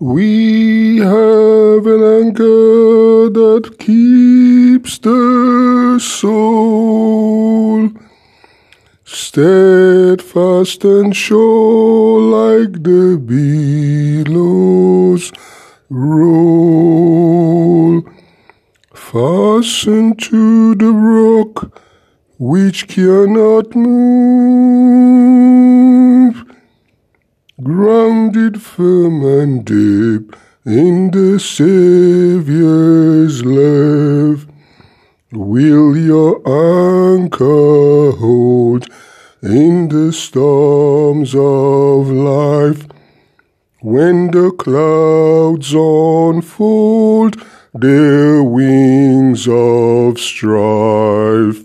We have an anchor that keeps the soul steadfast and sure like the billows roll. Fastened to the rock which cannot move, grounded firm and deep in the Saviour's love. Will your anchor hold in the storms of life? When the clouds unfold their wings of strife,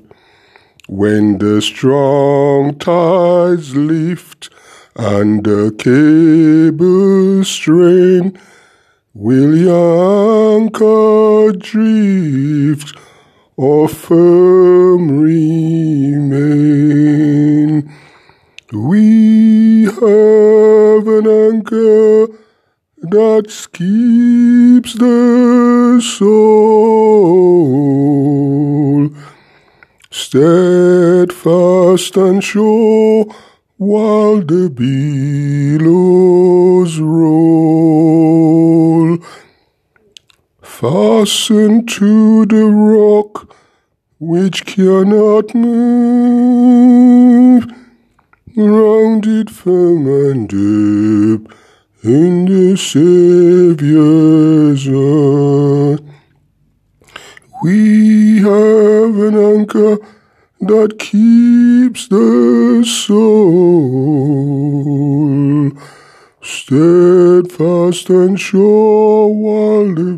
when the strong tides lift and the cable strain, will anchor drift or firm remain? We have an anchor that keeps the soul steadfast and sure while the billows roll. Fastened to the rock which cannot move, grounded firm and deep in the Saviour's earth. We have an anchor that keeps the soul steadfast and sure while the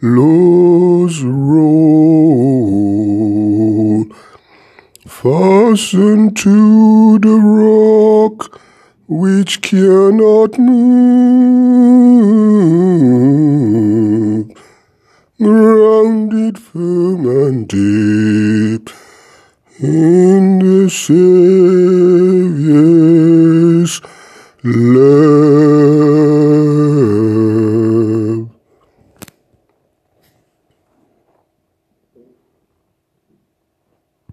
billows roll. Fastened to the rock which cannot move, grounded firm and deep in the Saviour's love.